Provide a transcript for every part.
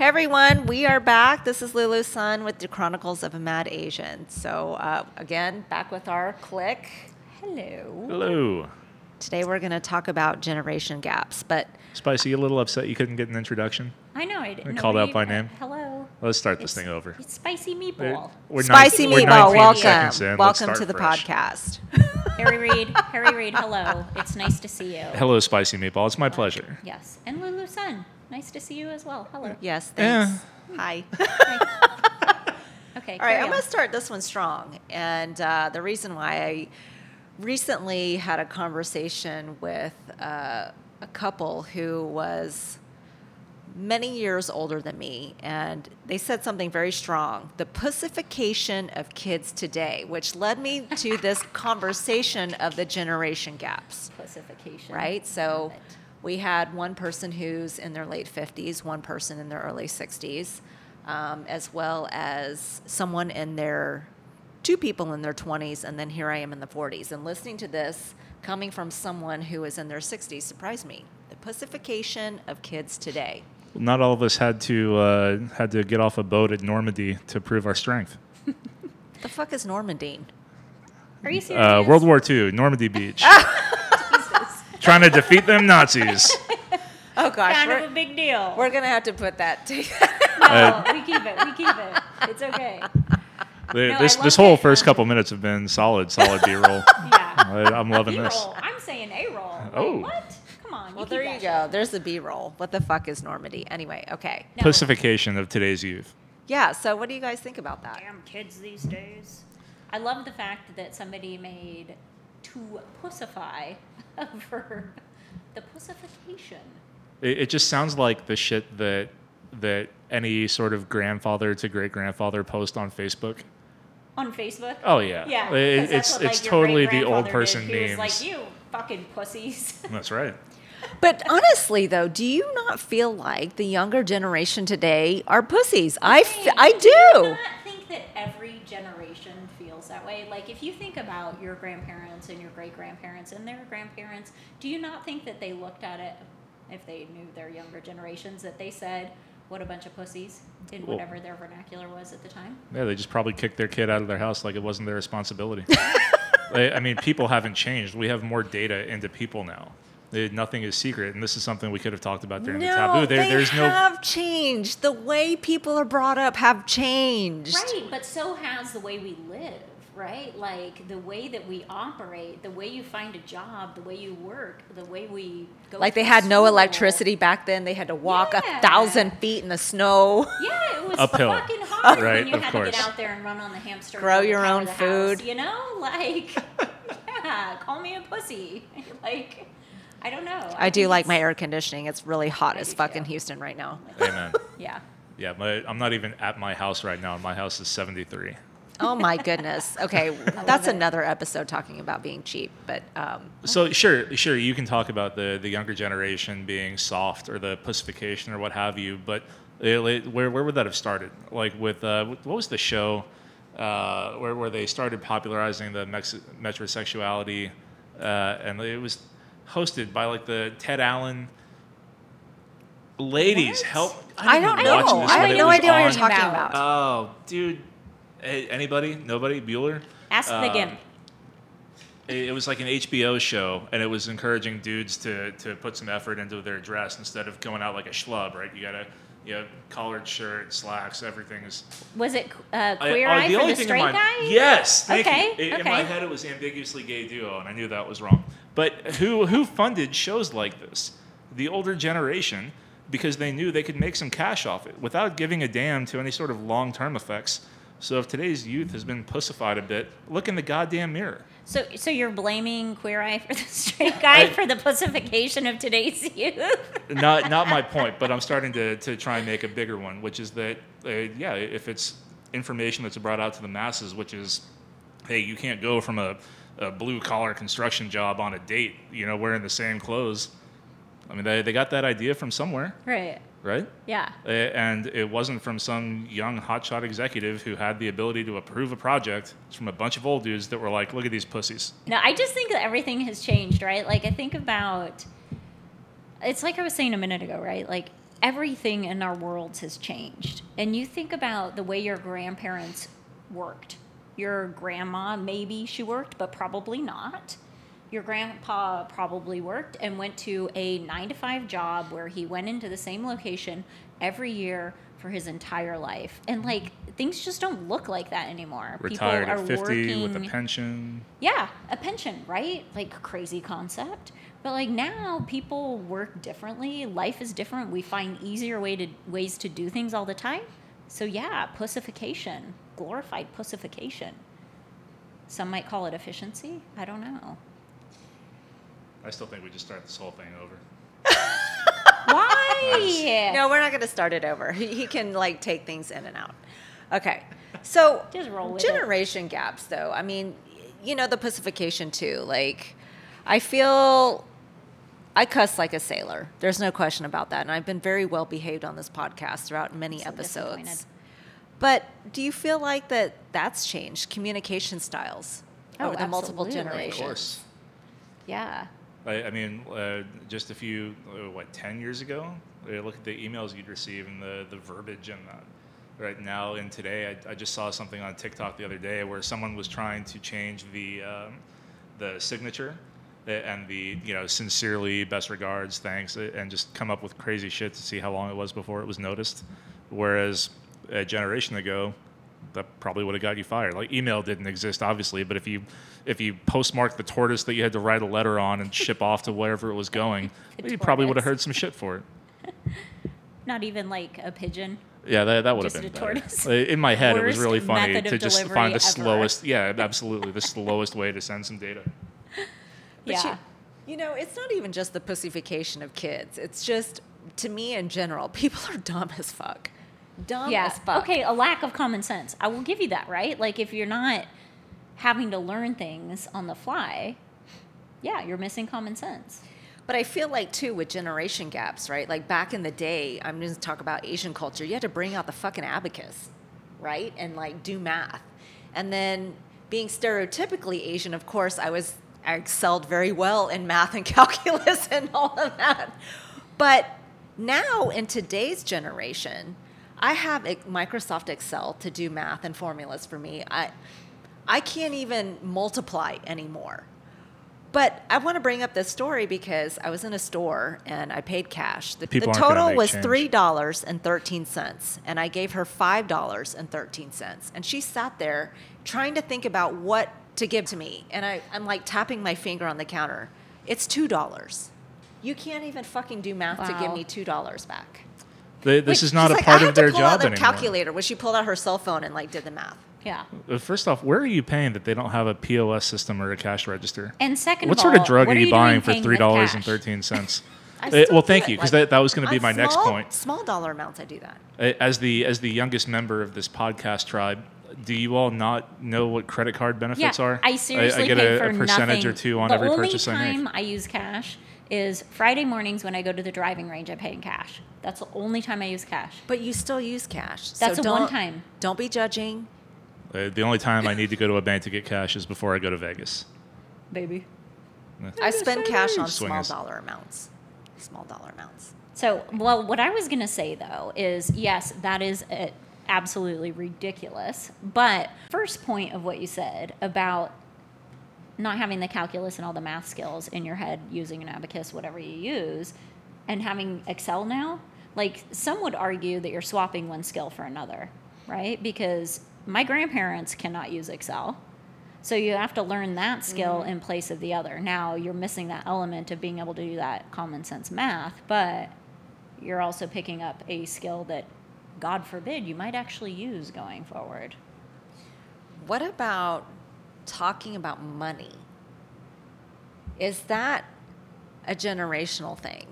Hey everyone, we are back. This is Lulu Sun with the Chronicles of a Mad Asian. So uh, again, back with our click. Hello. Hello. Today we're going to talk about generation gaps, but Spicy, you a little upset you couldn't get an introduction? I know. I didn't. called out nobody- by uh, name? hello. Let's start this It's- thing over. It's spicy We're- meatball. we're Spicy nine- we're Meatball, 19 seconds welcome. in. Let's Welcome start to the fresh. podcast. Harry Reid. Harry Reid. Hello. It's nice to see you. Hello, Spicy Meatball. It's my pleasure. Yes. And Lulu Sun. Nice to see you as well. Hello. yes, Yeah. thanks. Hi. Okay. All right, carry I'm going to start this one strong. And uh, the reason why I recently had a conversation with uh, a couple who was many years older than me, and they said something very strong the pussification of kids today, which led me to this conversation of the generation gaps Pussification. right? So it. We had one person who's in their late 50s, one person in their early 60s, um, as well as someone in their, two people in their 20s, and then here I am in the 40s. And listening to this coming from someone who is in their 60s surprised me. The pussification of kids today. Not all of us had to uh, had to get off a boat at Normandy to prove our strength. The fuck is Normandy? Are you serious? Uh, World War II, Normandy Beach. Jesus. Trying to defeat them Nazis. Oh gosh, Kind of we're, a big deal. we're gonna have to put that together. no, Uh, we keep it. We keep it. It's okay. The- I this this whole it. first couple minutes have been solid, solid B-roll. Yeah. I, I'm loving this. B-roll. I'm saying A-roll. Wait, Oh. what? Come on. well, keep there that you shit. go. There's the B-roll. What the fuck is Normandy? Anyway, okay. No. Pussification of today's youth. Yeah. So what do you guys think about that? Damn kids these days. I love the fact that somebody made to pussify over the pussification. It, it just sounds like the shit that that any sort of grandfather to great grandfather post on Facebook. On Facebook? Oh yeah, Yeah. 'cause It- it's what, like, it's totally the great-grandfather old did. person he memes. was like, you fucking pussies. That's right. But honestly, though, do you not feel like the younger generation today are pussies? I, f- I Do you do. not think that every generation feels that way? Like, if you think about your grandparents and your great grandparents and their grandparents, do you not think that they looked at it, if they knew their younger generations, that they said, what a bunch of pussies in Well- whatever their vernacular was at the time? Yeah, they just probably kicked their kid out of their house like it wasn't their responsibility. I I mean, people haven't changed. We have more data into people now. Nothing is secret, and this is something we could have talked about during the No, taboo. There, they there's no. have changed. The way people are brought up have changed. Right, but so has the way we live, right? Like the way that we operate, the way you find a job, the way you work, the way we go. Like they through had no electricity back then. They had to walk Yeah. a thousand feet in the snow. Yeah, it was Uphill. fucking hard Right, when you of had to course. get out there and run on the hamster. Grow your own food. house, you know, like yeah, call me a pussy. like I don't know. I do like my air conditioning. It's really hot I as fuck too. in Houston right now. Amen. Yeah. Yeah, my, I'm not even at my house right now. My house is 73. Oh my goodness. Okay, that's another episode talking about being cheap. But um, So sure, sure, you can talk about the the younger generation being soft or the pussification or what have you, but it, it- where where would that have started? Like with uh, what was the show uh, where where they started popularizing the mex- metrosexuality, uh, and it was hosted by like the Ted Allen. Ladies, What? help! I didn't don't know. I when have no was idea what you're talking About- about. Oh, dude. Hey, anybody? Nobody? Bueller? Ask the Um, gimp. it it was like an HBO show, and it was encouraging dudes to, to put some effort into their dress instead of going out like a schlub, right? You gotta, you know, collared shirt, slacks, everything is. Was it uh, queer oh, eye for only the straight my- guy? Yes, thank Okay, you. In- In my head, it was ambiguously gay duo, and I knew that was wrong. But who who funded shows like this? The older generation, because they knew they could make some cash off it without giving a damn to any sort of long term effects. So if today's youth has been pussified a bit, look in the goddamn mirror. So, so you're blaming queer eye for the straight guy I- for the pussification of today's youth? not not my point, but I'm starting to, to try and make a bigger one, which is that uh, yeah, if it's information that's brought out to the masses, which is, hey, you can't go from a, a blue collar construction job on a date, you know, wearing the same clothes. I mean, they, they got that idea from somewhere, right. Right? Yeah. And it wasn't from some young hotshot executive who had the ability to approve a project. It's from a bunch of old dudes that were like, look at these pussies. No, I just think that everything has changed, right? Like I think about it's like I was saying a minute ago, right? Like everything in our worlds has changed. And you think about the way your grandparents worked. Your grandma, maybe she worked, but probably not. Your grandpa probably worked and went to a nine to five job where he went into the same location every year for his entire life. And like things just don't look like that anymore. Retired People are at 50 with a pension. yeah, a pension, right? Like crazy concept. But like now people work differently. Life is different. We find easier way to ways to do things all the time. So yeah, pussification, glorified pussification. Some might call it efficiency. I don't know. I still think we just start this whole thing over. Why? No, we're not going to start it over. He, he can like take things in and out. Okay. So Just roll with it. generation gaps, though. I mean, you know the pussification too. Like, I feel I cuss like a sailor. There's no question about that, and I've been very well behaved on this podcast throughout many So episodes. But do you feel like that that's changed communication styles Oh, over the multiple absolutely. Of Of generations? course. Yeah. I, I mean, uh, just a few, uh, what, 10 years ago? Look at the emails you'd receive and the, the verbiage and that. Right now and today, I, I just saw something on TikTok the other day where someone was trying to change the, um, the signature and the, you know, sincerely, best regards, thanks, and just come up with crazy shit to see how long it was before it was noticed. Whereas a generation ago, that probably would have got you fired. Like email didn't exist, obviously, but if you if you postmarked the tortoise that you had to write a letter on and ship off to wherever it was going, you probably would have heard some shit for it. Not even like a pigeon. Yeah, that, that would have been a better. tortoise. In my head, it was really funny to just find the ever. slowest. Yeah, absolutely, the slowest way to send some data. But yeah. You, you know, it's not even just the pussification of kids. It's just, to me in general, people are dumb as fuck. Dumb yeah. as fuck. Okay, a lack of common sense. I will give you that, right? Like if you're not having to learn things on the fly, yeah, you're missing common sense. But I feel like too with generation gaps, right? Like back in the day, I'm going to talk about Asian culture. You had to bring out the fucking abacus, right, and like do math. And then being stereotypically Asian, of course, I was I excelled very well in math and calculus and all of that. But now in today's generation, I have ex- Microsoft Excel to do math and formulas for me. I I can't even multiply anymore. But I want to bring up this story because I was in a store and I paid cash. The, the People aren't gonna total was change. three dollars and thirteen cents, and I gave her five dollars and thirteen cents. And she sat there trying to think about what to give to me, and I, I'm like tapping my finger on the counter. It's two dollars. You can't even fucking do math to give me two dollars back. They, this Wait, is not she's a like, part I of had to their pull out job the anymore. calculator when she pulled out her cell phone and like did the math. Yeah. Uh, First off, where are you paying that they don't have a POS system or a cash register? And second what of sort all, of drug what are are you you buying for paying three with dollars and cash? thirteen cents? I still well, do thank it, you, because like, that, that was going to be on my next small- point. Small dollar amounts, I do that. Uh, As the as the youngest member of this podcast tribe, do you all not know what credit card benefits yeah, are? I seriously I, get pay a, for a percentage nothing. or two on the every only purchase I time. I use cash is Friday mornings when I go to the driving range. I pay in cash. That's the only time I use cash. But you still use cash. That's so a don't, one-time. Don't be judging. Uh, the only time I need to go to a bank to get cash is before I go to Vegas. Baby. I spend cash on Swing small dollar amounts. Small dollar amounts. So, well, what I was going to say though is yes, that is uh absolutely ridiculous. But first point of what you said about not having the calculus and all the math skills in your head using an abacus, whatever you use, and having Excel now, like some would argue that you're swapping one skill for another, right? Because my grandparents cannot use Excel. So you have to learn that skill mm-hmm. in place of the other. Now you're missing that element of being able to do that common sense math, but you're also picking up a skill that, God forbid, you might actually use going forward. What about talking about money? Is that a generational thing?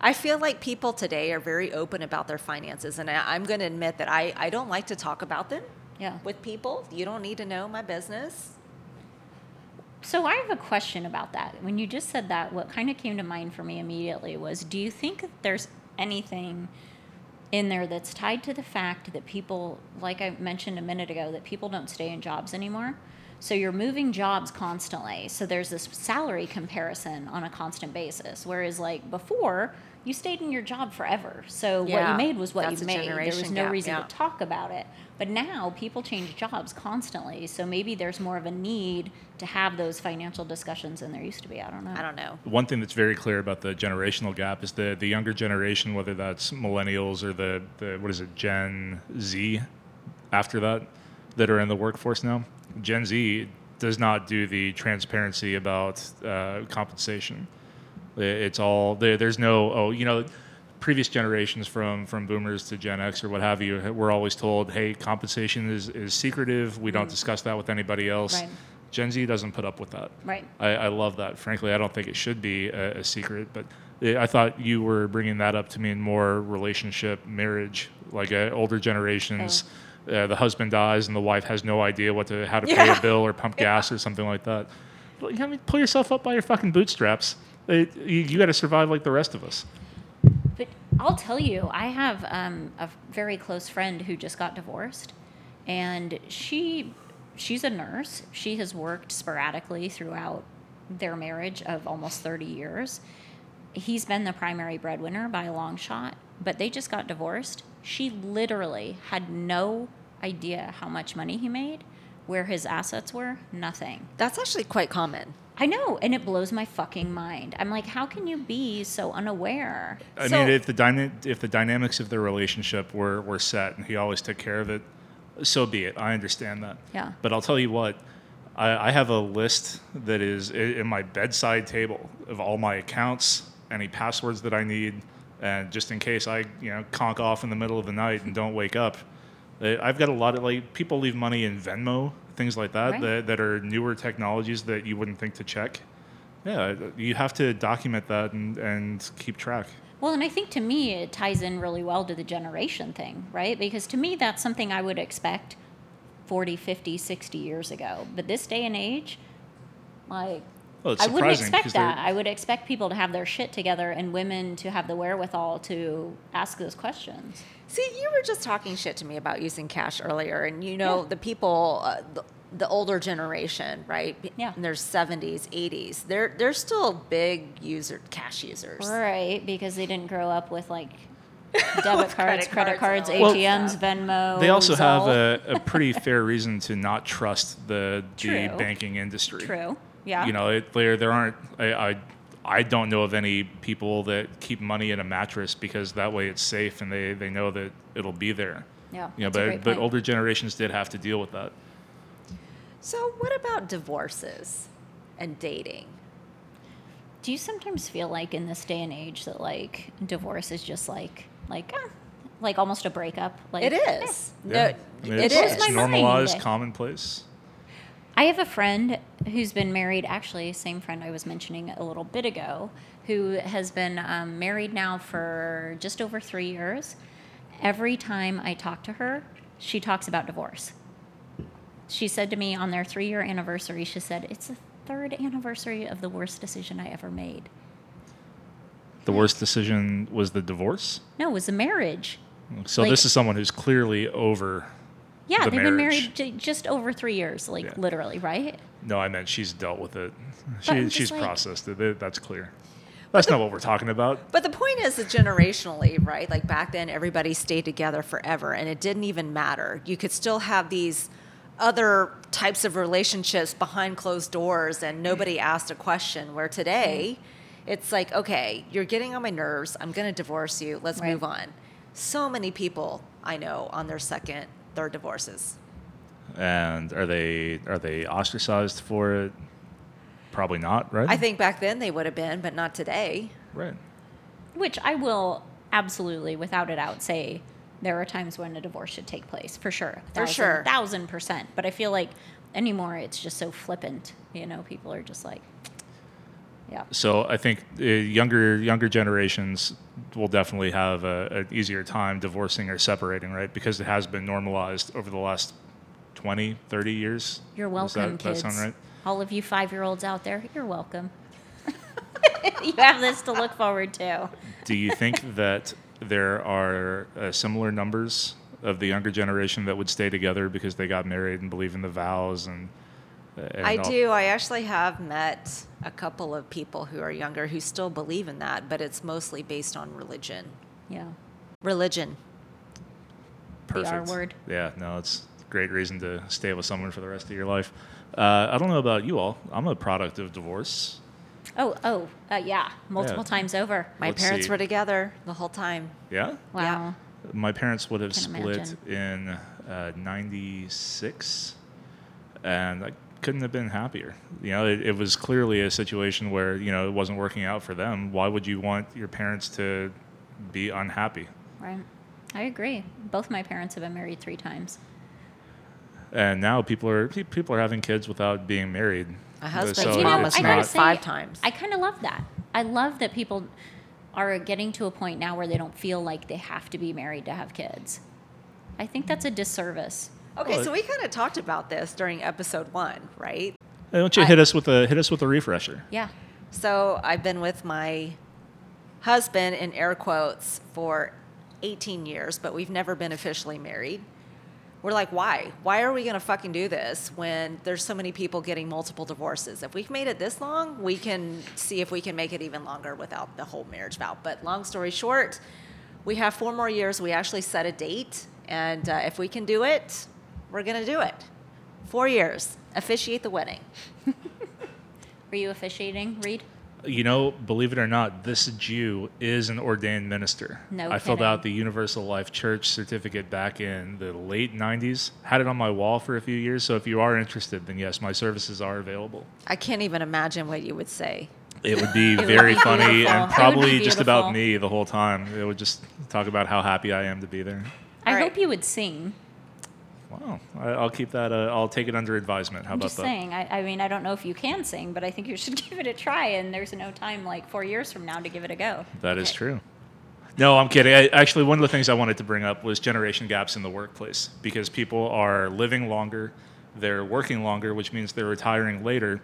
I feel like people today are very open about their finances, and I, I'm going to admit that I, I don't like to talk about them Yeah. with people. You don't need to know my business. So I have a question about that. When you just said that, what kind of came to mind for me immediately was do you think that there's anything in there that's tied to the fact that people, like I mentioned a minute ago, that people don't stay in jobs anymore? So you're moving jobs constantly. So there's this salary comparison on a constant basis. Whereas, like before, you stayed in your job forever. So what you made was what you made. There was no gap, reason yeah. to talk about it. But now people change jobs constantly. So maybe there's more of a need to have those financial discussions than there used to be. I don't know. I don't know. One thing that's very clear about the generational gap is the the younger generation, whether that's millennials or the, the what is it, Gen Z, after that, that are in the workforce now. Gen Z does not do the transparency about uh, compensation. It's all there. There's no oh you know, previous generations from from Boomers to Gen X or what have you were always told, hey, compensation is is secretive. We don't discuss that with anybody else. Right. Gen Z doesn't put up with that. Right. I, I love that. Frankly, I don't think it should be a, a secret, but eh, I thought you were bringing that up to mean more relationship, marriage, like uh, older generations. Uh, the husband dies and the wife has no idea what to how to pay a bill or pump gas or something like that. Well, you know, I mean, pull yourself up by your fucking bootstraps. It, you you got to survive like the rest of us. But I'll tell you, I have um, a very close friend who just got divorced, and she she's a nurse. She has worked sporadically throughout their marriage of almost 30 years. He's been the primary breadwinner by a long shot, but they just got divorced. She literally had no idea how much money he made, where his assets were, nothing. That's actually quite common. I know, and it blows my fucking mind. I'm like, how can you be so unaware? I So- mean, if the dyna- if the dynamics of their relationship were, were set and he always took care of it, so be it. I understand that. Yeah. But I'll tell you what, I, I have a list that is i- in my bedside table of all my accounts, any passwords that I need, and just in case I you know conk off in the middle of the night and don't wake up. Uh, I've got a lot of like people leave money in Venmo, things like that, Right. that that are newer technologies that you wouldn't think to check. Yeah, you have to document that and, and keep track. Well, and I think to me it ties in really well to the generation thing, right? Because to me that's something I would expect 40, 50, 60 years ago. But this day and age, like Well, I wouldn't surprising expect 'cause they're- that. I would expect people to have their shit together and women to have the wherewithal to ask those questions. See, you were just talking shit to me about using cash earlier, and you know Yeah. the people, uh, the, the older generation, right? Yeah. In their seventies, eighties, they're they're still big user cash users. Right, because they didn't grow up with like debit cards, credit credit cards cards, and all that ATMs, stuff. Venmo. They also have a, a pretty fair reason to not trust the the True. banking industry. True. Yeah. You know, it, there there aren't. I, I I don't know of any people that keep money in a mattress because that way it's safe and they, they know that it'll be there. Yeah, You know, that's a but great but point. older generations did have to deal with that. So, what about divorces and dating? Do you sometimes feel like in this day and age that like divorce is just like like ah, like almost a breakup? Like It eh. Yeah. No, I mean, it it's, is. It's normalized, commonplace. I have a friend who's been married, actually, same friend I was mentioning a little bit ago, who has been um, married now for just over three years. Every time I talk to her, she talks about divorce. She said to me on their three year anniversary, she said, It's the third anniversary of the worst decision I ever made. The worst decision was the divorce. No, it was the marriage. So Like- this is someone who's clearly over. Yeah, The they've been married just over three years, like Yeah. literally, right? No, I meant she's dealt with it. She, she's like- processed it. That's clear. That's not what we're talking about. But the point is that generationally, right? Like back then, everybody stayed together forever, and it didn't even matter. You could still have these other types of relationships behind closed doors, and nobody mm. asked a question. Where today, mm. it's like, okay, you're getting on my nerves. I'm going to divorce you. Let's Right. move on. So many people I know on their second, third divorces. And are they are they ostracized for it? Probably not, right? I think back then they would have been, but not today. right. Which I will absolutely, without a doubt, say there are times when a divorce should take place for sure, For thousand, sure. thousand percent. But I feel like anymore it's just so flippant. You know, people are just like, yeah, So I think uh, younger younger generations will definitely have a, an easier time divorcing or separating, right? Because it has been normalized over the last 20, 30 years. you're Does that- welcome, that kids. sound right? All of you five year olds out there, you're welcome. you have this to look forward to. Do you think that there are uh, similar numbers of the younger generation that would stay together because they got married and believe in the vows And I all- do. I actually have met a couple of people who are younger who still believe in that, but it's mostly based on religion. Yeah. Religion. The R word. Yeah, no, it's a great reason to stay with someone for the rest of your life. Uh, I don't know about you all. I'm a product of divorce. Oh, oh, uh, yeah, multiple Yeah. times over. My Let's parents see. were together the whole time. Yeah? Wow. My parents would have Can split in uh, 96, and I couldn't have been happier. You know, it, it was clearly a situation where, you know, it wasn't working out for them. Why would you want your parents to be unhappy? Right. I agree. Both my parents have been married three times. And now people are people are having kids without being married. A husband, So you know, I gotta not- say, five times. I kind of love that. I love that people are getting to a point now where they don't feel like they have to be married to have kids. I think that's a disservice. Okay, Well, so we kind of talked about this during episode one, right? Hey, why don't you I- hit us with a hit us with a refresher? Yeah. So I've been with my husband in air quotes for 18 years, but we've never been officially married. We're like, why? Why are we going to fucking do this when there's so many people getting multiple divorces? If we've made it this long, we can see if we can make it even longer without the whole marriage vow. But long story short, we have four more years. We actually set a date, and uh, if we can do it, we're going to do it. Four years. Officiate the wedding. Were you officiating, Reed? You know, believe it or not, this Jew is an ordained minister. No I filled out the Universal Life Church certificate back in the late 90s. Had it on my wall for a few years. So if you are interested, then yes, my services are available. I can't even imagine what you would say. It would be would very be funny beautiful. And would be probably just about me the whole time. It would just talk about how happy I am to be there. I All right. hope you would sing. Wow. I, I'll keep that, uh, I'll take it under advisement. How I'm about just that? saying. I, I mean, I don't know if you can sing, but I think you should give it a try. And there's no time like four years from now to give it a go. That is true. No, I'm kidding. I, actually, one of the things I wanted to bring up was generation gaps in the workplace because people are living longer, they're working longer, which means they're retiring later.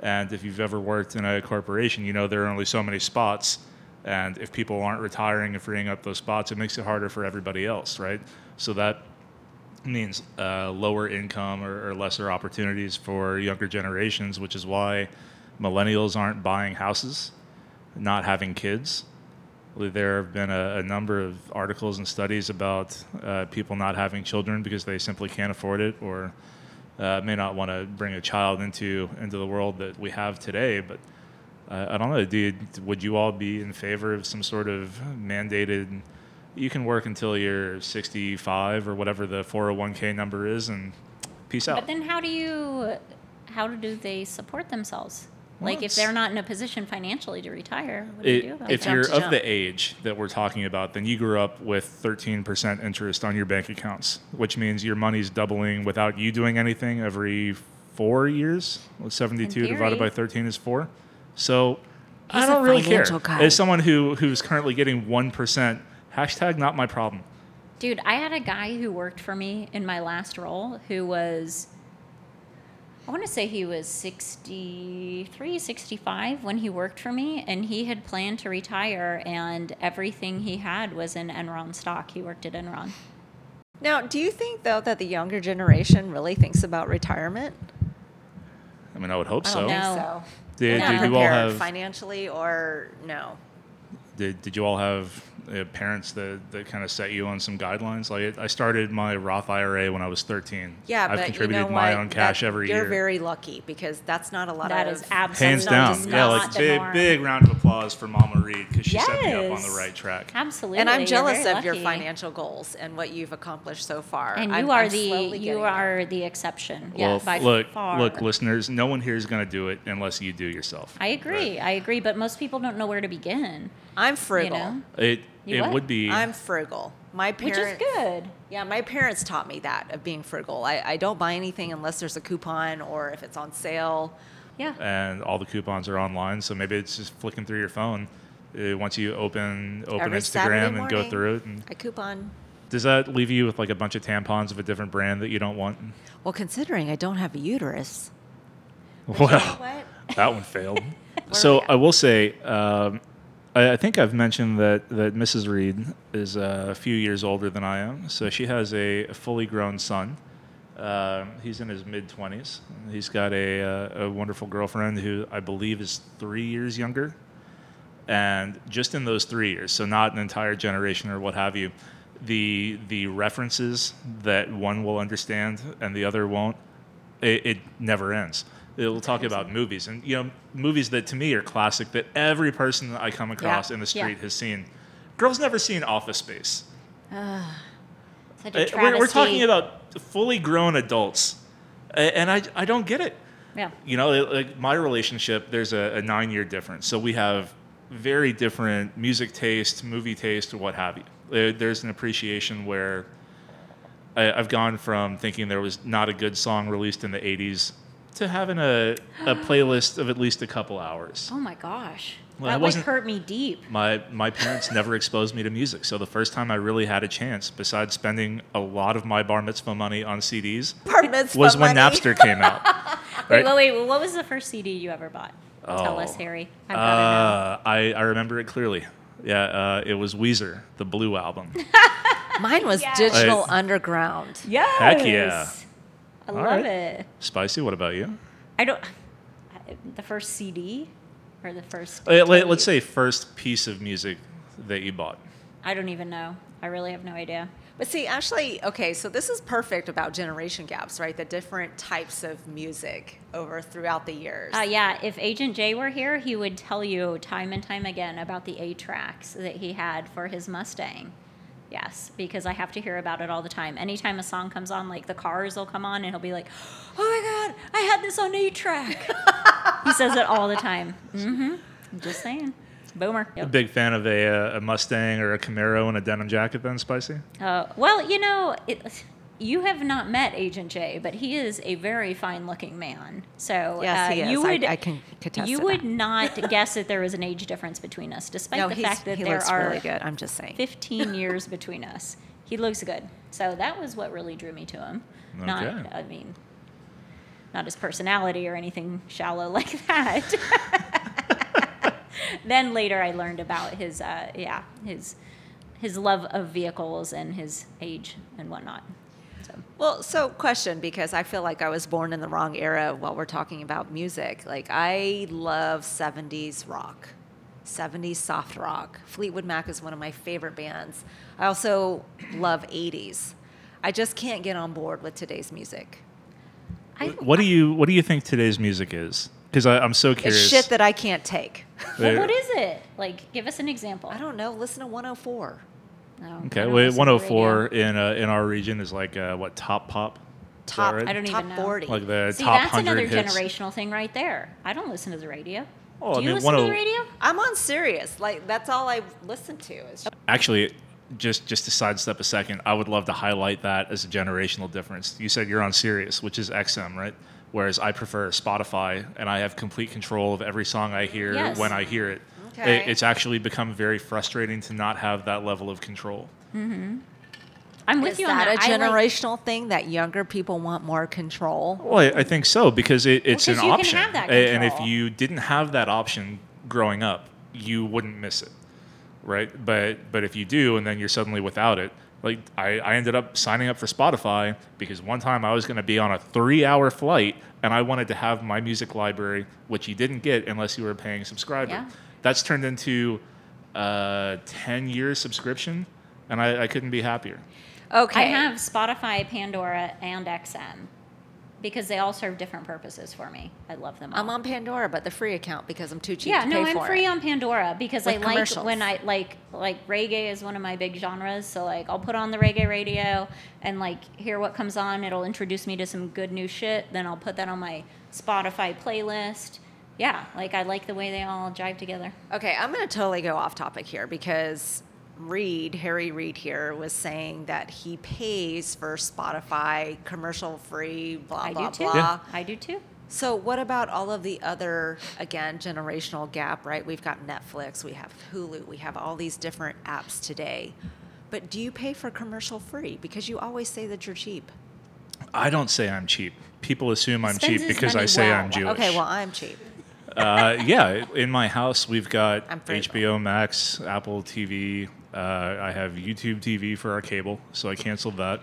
And if you've ever worked in a corporation, you know there are only so many spots. And if people aren't retiring and freeing up those spots, it makes it harder for everybody else, right? So that means uh, lower income or, or lesser opportunities for younger generations, which is why millennials aren't buying houses, not having kids. There have been a, a number of articles and studies about uh, people not having children because they simply can't afford it or uh, may not want to bring a child into into the world that we have today. But uh, I don't know. You, would you all be in favor of some sort of mandated? You can work until you're 65 or whatever the 401k number is, and peace out. But then how do you, how do they support themselves? Well, like if they're not in a position financially to retire, what do you do about if that? You're of jump. the age that we're talking about, then you grew up with 13% interest on your bank accounts, which means your money's doubling without you doing anything every four years. Well, 72 divided by 13 is four. So I He's a don't really care. financial guy. As someone who who's currently getting 1%, hashtag not my problem. Dude, I had a guy who worked for me in my last role who was, I want to say he was 63, 65 when he worked for me, and he had planned to retire, and everything he had was in Enron stock. He worked at Enron. Now, do you think though that the younger generation really thinks about retirement? I mean, I would hope I so. don't think No. so. Did, They're did you all have financially or no? Did, did you all have Uh, parents that, that kind of set you on some guidelines? Like I started my Roth IRA when I was 13. Yeah, I've but contributed you know my what? own cash That- every you're year. very lucky because that's not a lot That of is absolutely Hands down, yeah, not like big norm. big round of applause for Mama Reed because she set me up on the right track. Absolutely. and I'm jealous very of your financial goals and what you've accomplished so far. And you I'm- are I'm the you getting there. are the exception. Well, by look, far. look, listeners, no one here is going to do it unless you do yourself. I agree. I agree, but most people don't know where to begin. I'm frugal. know? It You it what? would be. I'm frugal. My Which parents, is good. Yeah, my parents taught me that of being frugal. I, I don't buy anything unless there's a coupon or if it's on sale. Yeah. and all the coupons are online, so maybe it's just flicking through your phone. Uh, once you open open Every Instagram and go through it, and I coupon. does that leave you with like a bunch of tampons of a different brand that you don't want? Well, considering I don't have a uterus. Well, What? that one failed. So? I will say, um, I, I think I've mentioned that that Mrs. Reed is uh, a few years older than I am. So she has a, fully grown son, Um, he's in his mid 20s. He's got a, uh, a wonderful girlfriend who I believe is three years younger. And just in those three years, so not an entire generation or what have you, the the references that one will understand and the other won't, it, it never ends. It'll talk about movies and you know movies that to me are classic that every person that I come across in the Yeah. street has seen. Girl's never seen Office Space. Such Uh, a We're, we're talking about fully grown adults, and I, I don't get it. Yeah. You know, like my relationship, there's a, a nine year difference. So we have very different music taste, movie taste, or what have you. There's an appreciation where I, I've gone from thinking there was not a good song released in the 80s to having a, a playlist of at least a couple hours. Oh my gosh. Well, I that like hurt me deep. My my parents never exposed me to music, so the first time I really had a chance, besides spending a lot of my bar mitzvah money on CDs, Bar mitzvah was when money. Napster came out. Wait, right? wait, wait. What was the first CD you ever bought? Tell us, Oh. Harry. I've got to Uh, I, I remember it clearly. Yeah, uh, it was Weezer, the Blue album. Mine was Yes. Digital I- Underground. Yeah. Yes. Heck yeah. I All love right. it. Spicy, what about you? I don't. The first CD or the first. Uh, let, tape? us say first piece of music that you bought. I don't even know. I really have no idea. But see, actually, okay, so this is perfect about generation gaps, right? The different types of music over throughout the years. Uh, yeah, if Agent J were here, he would tell you time and time again about the 8 tracks that he had for his Mustang. Yes, because I have to hear about it all the time. Anytime a song comes on, like the cars will come on, and he'll be like, "Oh my God, I had this on 8 track." he says it all the time. Mm-hmm. I'm just saying, boomer. A big fan of a, uh, a Mustang or a Camaro and a denim jacket, then, Spicy? Uh, well, you know, it, you have not met Agent J, but he is a very fine-looking man. So Yes, uh, he is. you would, I can contest You to would that. not guess that there was an age difference between us, despite no, the fact that he there looks are really good. I'm just saying. 15 years between us. He looks good. So that was what really drew me to him. Not, I mean, not his personality or anything shallow like that. then later I learned about his, uh, yeah, his, his love of vehicles and his age and whatnot. So. Well, so question because I feel like I was born in the wrong era while we're talking about music. Like I love 70s rock. 70s soft rock. Fleetwood Mac is one of my favorite bands. I also love 80s. I just can't get on board with today's music. I, What do you What do you think today's music is? Because I'm so It's curious. shit that I can't take. well, what is it? Like, give us an example. I don't know. Listen to 104. No, Okay, don't wait, listen to 104 in uh, in our region is like uh, what top pop? Is that Top, right? I don't top even know. 40. like the See, top that's hundred another hits. generational thing right there. I don't listen to the radio. Oh, Do I you mean, listen to the 10 radio? I'm on Sirius. Like that's all I listen to. Is Actually, just just to sidestep a second, I would love to highlight that as a generational difference. You said you're on Sirius, which is XM, right? Whereas I prefer Spotify, and I have complete control of every song I hear Yes. when I hear it. Okay. It- It's actually become very frustrating to not have that level of control. Mm-hmm. I'm with is you on that that. a I like- generational thing that younger people want more control? Well, I, I think so because it, it's 'cause an you can option, have that and if you didn't have that option growing up, you wouldn't miss it, right? But but if you do, and then you're suddenly without it, like I, I ended up signing up for Spotify because one time I was going to be on a three-hour flight and I wanted to have my music library, which you didn't get unless you were a paying subscriber. Yeah. That's turned into a ten-year subscription, and I, I couldn't be happier. Okay. I have Spotify, Pandora, and XM because they all serve different purposes for me. I love them all. I'm on Pandora, but the free account because I'm too cheap yeah, to no, pay I'm for free it. on Pandora because I like when I like like reggae is one of my big genres. So like I'll put on the reggae radio and like hear what comes on. It'll introduce me to some good new shit. Then I'll put that on my Spotify playlist. Yeah, like I like the way they all jive together. Okay, I'm going to totally go off topic here because Reed, Harry Reed here, was saying that he pays for Spotify commercial free, blah, I blah, do too. blah. Yeah. I do too. So, what about all of the other, again, generational gap, right? We've got Netflix, we have Hulu, we have all these different apps today. But do you pay for commercial free? Because you always say that you're cheap. I don't say I'm cheap. People assume I'm Spends cheap because I say well. I'm Jewish. Okay, well, I'm cheap. Uh, yeah, in my house we've got HBO Max, Apple TV. Uh, I have YouTube TV for our cable, so I canceled that.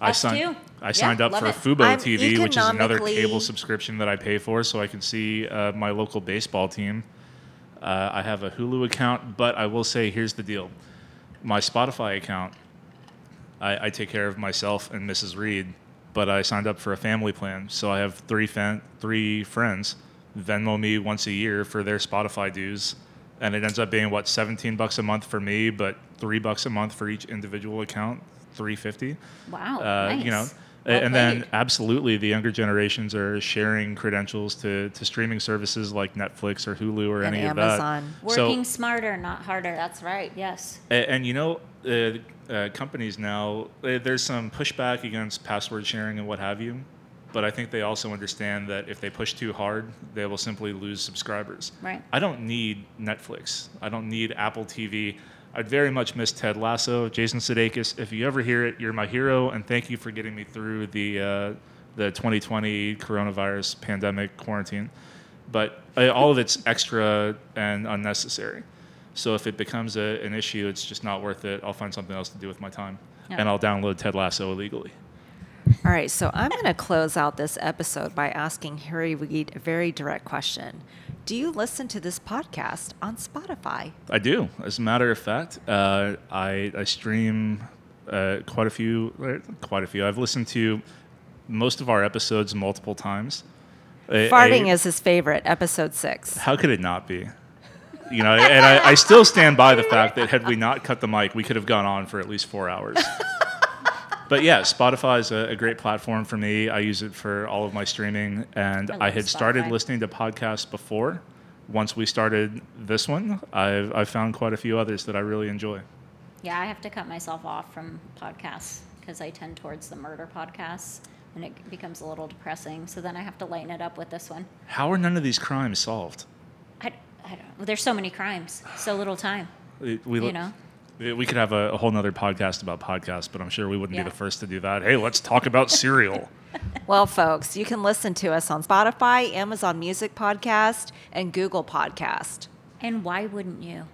I Us signed. too. I Yeah, signed up for it. Fubo I'm TV, which is another cable subscription that I pay for, so I can see uh, my local baseball team. Uh, I have a Hulu account, but I will say, here's the deal: my Spotify account, I, I take care of myself and Mrs. Reed, but I signed up for a family plan, so I have three fan, three friends Venmo me once a year for their Spotify dues, and it ends up being what 17 bucks a month for me, but three bucks a month for each individual account, 350 Wow. uh, nice. you know Well and then absolutely the younger generations are sharing credentials to, to streaming services like netflix or hulu or And any Amazon. of that working so smarter, not harder. That's right. Yes. a- and, you know uh, uh, companies now uh, there's some pushback against password sharing and what have you but i think they also understand that if they push too hard they will simply lose subscribers Right. I don't need Netflix. I don't need Apple TV. I'd very much miss Ted Lasso, Jason Sudeikis. If you ever hear it, you're my hero, and thank you for getting me through the uh, the 2020 coronavirus pandemic quarantine. But uh, all of it's extra and unnecessary. So if it becomes a, an issue, it's just not worth it. I'll find something else to do with my time, Yeah. and I'll download Ted Lasso illegally. All right, so I'm going to close out this episode by asking Harry Reid a very direct question. Do you listen to this podcast on Spotify? I do. As a matter of fact, uh, I, I stream uh, quite a few. Quite a few. I've listened to most of our episodes multiple times. Farting a- is his favorite, episode six. How could it not be? You know, and I, I still stand by the fact that had we not cut the mic, we could have gone on for at least four hours. but yeah, Spotify is a, a great platform for me. I use it for all of my streaming, and I I, had started listening to podcasts before. Once we started this one, I've, I've found quite a few others that I really enjoy. Yeah, I have to cut myself off from podcasts because I tend towards the murder podcasts and it becomes a little depressing. So then I have to lighten it up with this one. How are none of these crimes solved? I, I don't well, There's so many crimes, so little time. We, we, You know? We could have a, a whole nother podcast about podcasts, but I'm sure we wouldn't Yeah. be the first to do that. Hey, let's talk about Serial. Well, folks, you can listen to us on Spotify, Amazon Music Podcast, and Google Podcast. And why wouldn't you?